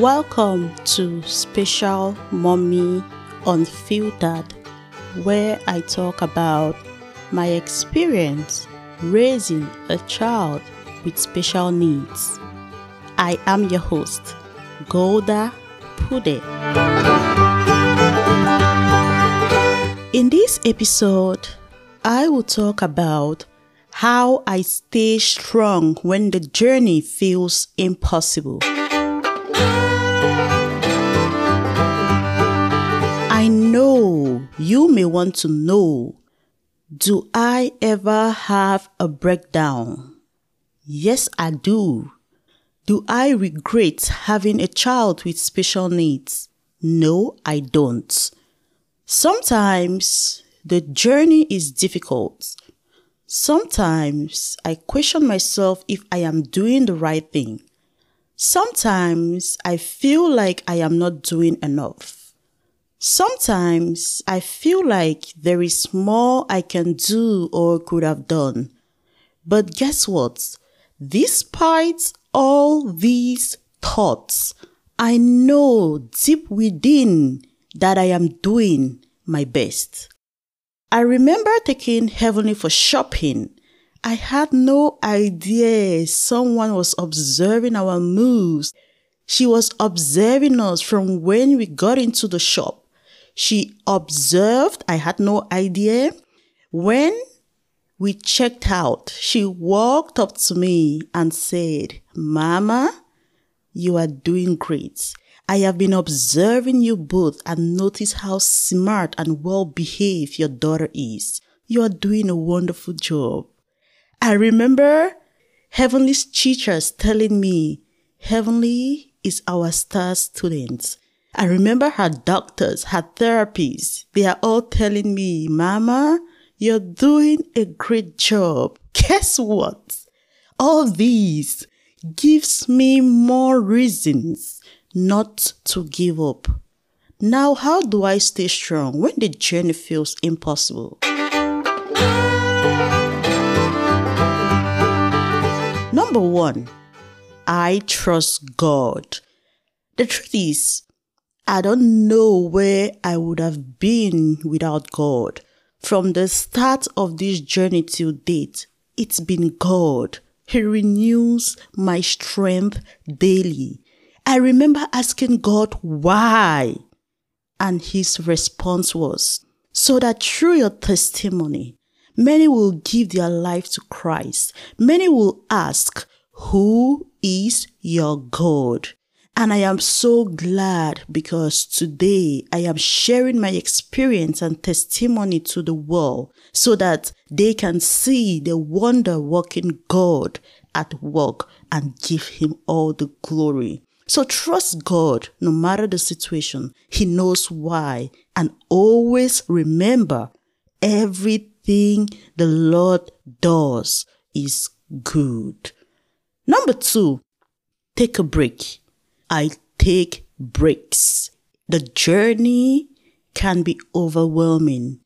Welcome to Special Mommy Unfiltered, where I talk about my experience raising a child with special needs. I am your host, Golda Mpoude. In this episode, I will talk about how I stay strong when the journey feels impossible. You may want to know do I ever have a breakdown? Yes, I do. Do I regret having a child with special needs? No, I don't. Sometimes the journey is difficult. Sometimes I question myself if I am doing the right thing. Sometimes I feel like I am not doing enough. Sometimes I feel like there is more I can do or could have done. But guess what? Despite all these thoughts, I know deep within that I am doing my best. I remember taking Heavenly for shopping. I had no idea someone was observing our moves. She was observing us from when we got into the shop. She observed, I had no idea. When we checked out, she walked up to me and said, Mama, you are doing great. I have been observing you both and notice how smart and well behaved your daughter is. You are doing a wonderful job. I remember Heavenly's teachers telling me, Heavenly is our star student. I remember her doctors, her therapists, they are all telling me, Mama, you're doing a great job. Guess what? All these gives me more reasons not to give up. Now, how do I stay strong when the journey feels impossible? Number one, I trust God. The truth is, I don't know where I would have been without God. From the start of this journey till date, it's been God. He renews my strength daily. I remember asking God why. And his response was, so that through your testimony, many will give their life to Christ. Many will ask, who is your God? And I am so glad because today I am sharing my experience and testimony to the world so that they can see the wonder working God at work and give him all the glory. So trust God no matter the situation. He knows why. And always remember everything the Lord does is good. Number two, take a break. I take breaks. The journey can be overwhelming.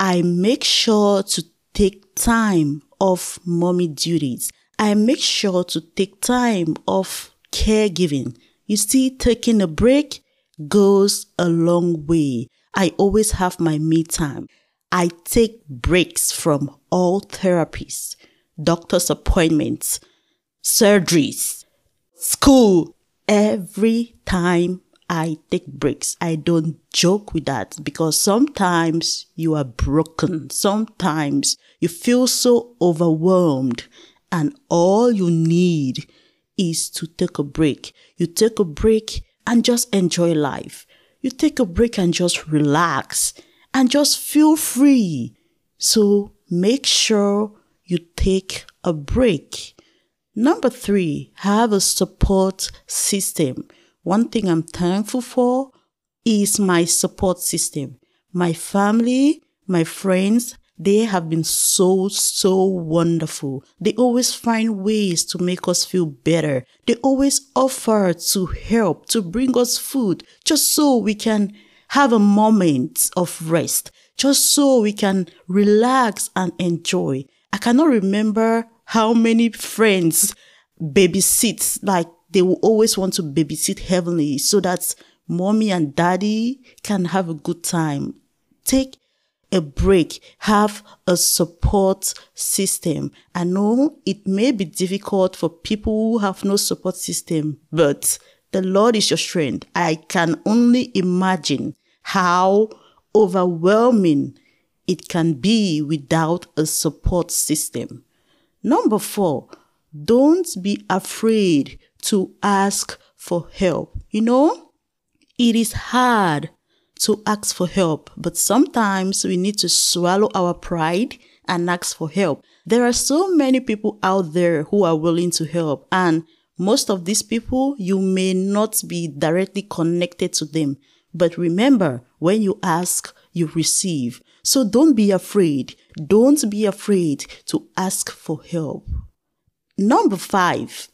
I make sure to take time off mommy duties. I make sure to take time off caregiving. You see, taking a break goes a long way. I always have my me time. I take breaks from all therapies, doctor's appointments, surgeries, school. Every time I take breaks, I don't joke with that because sometimes you are broken. Sometimes you feel so overwhelmed and all you need is to take a break. You take a break and just enjoy life. You take a break and just relax and just feel free. So make sure you take a break. Number three, have a support system. One thing I'm thankful for is my support system. My family, my friends, they have been so, so wonderful. They always find ways to make us feel better. They always offer to help, to bring us food, just so we can have a moment of rest, just so we can relax and enjoy. I cannot remember how many friends babysit like they will always want to babysit heavenly so that mommy and daddy can have a good time. Take a break, have a support system. I know it may be difficult for people who have no support system, but the Lord is your strength. I can only imagine how overwhelming it can be without a support system. Number four, don't be afraid to ask for help. You know, it is hard to ask for help, but sometimes we need to swallow our pride and ask for help. There are so many people out there who are willing to help, and most of these people, you may not be directly connected to them. But remember, when you ask, you receive. So don't be afraid. Don't be afraid to ask for help. Number five,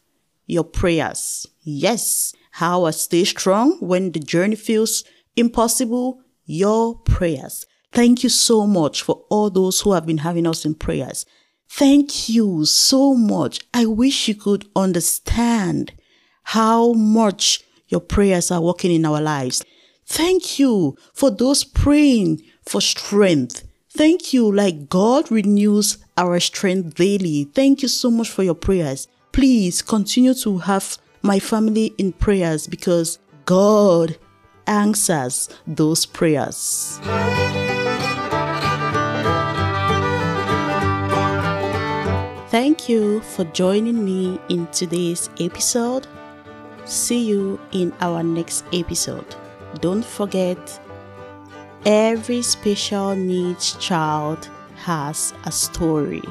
your prayers. Yes, how I stay strong when the journey feels impossible. Your prayers. Thank you so much for all those who have been having us in prayers. Thank you so much. I wish you could understand how much your prayers are working in our lives. Thank you for those praying for strength. Thank you, like God renews our strength daily. Thank you so much for your prayers. Please continue to have my family in prayers because God answers those prayers. Thank you for joining me in today's episode. See you in our next episode. Don't forget, every special needs child has a story.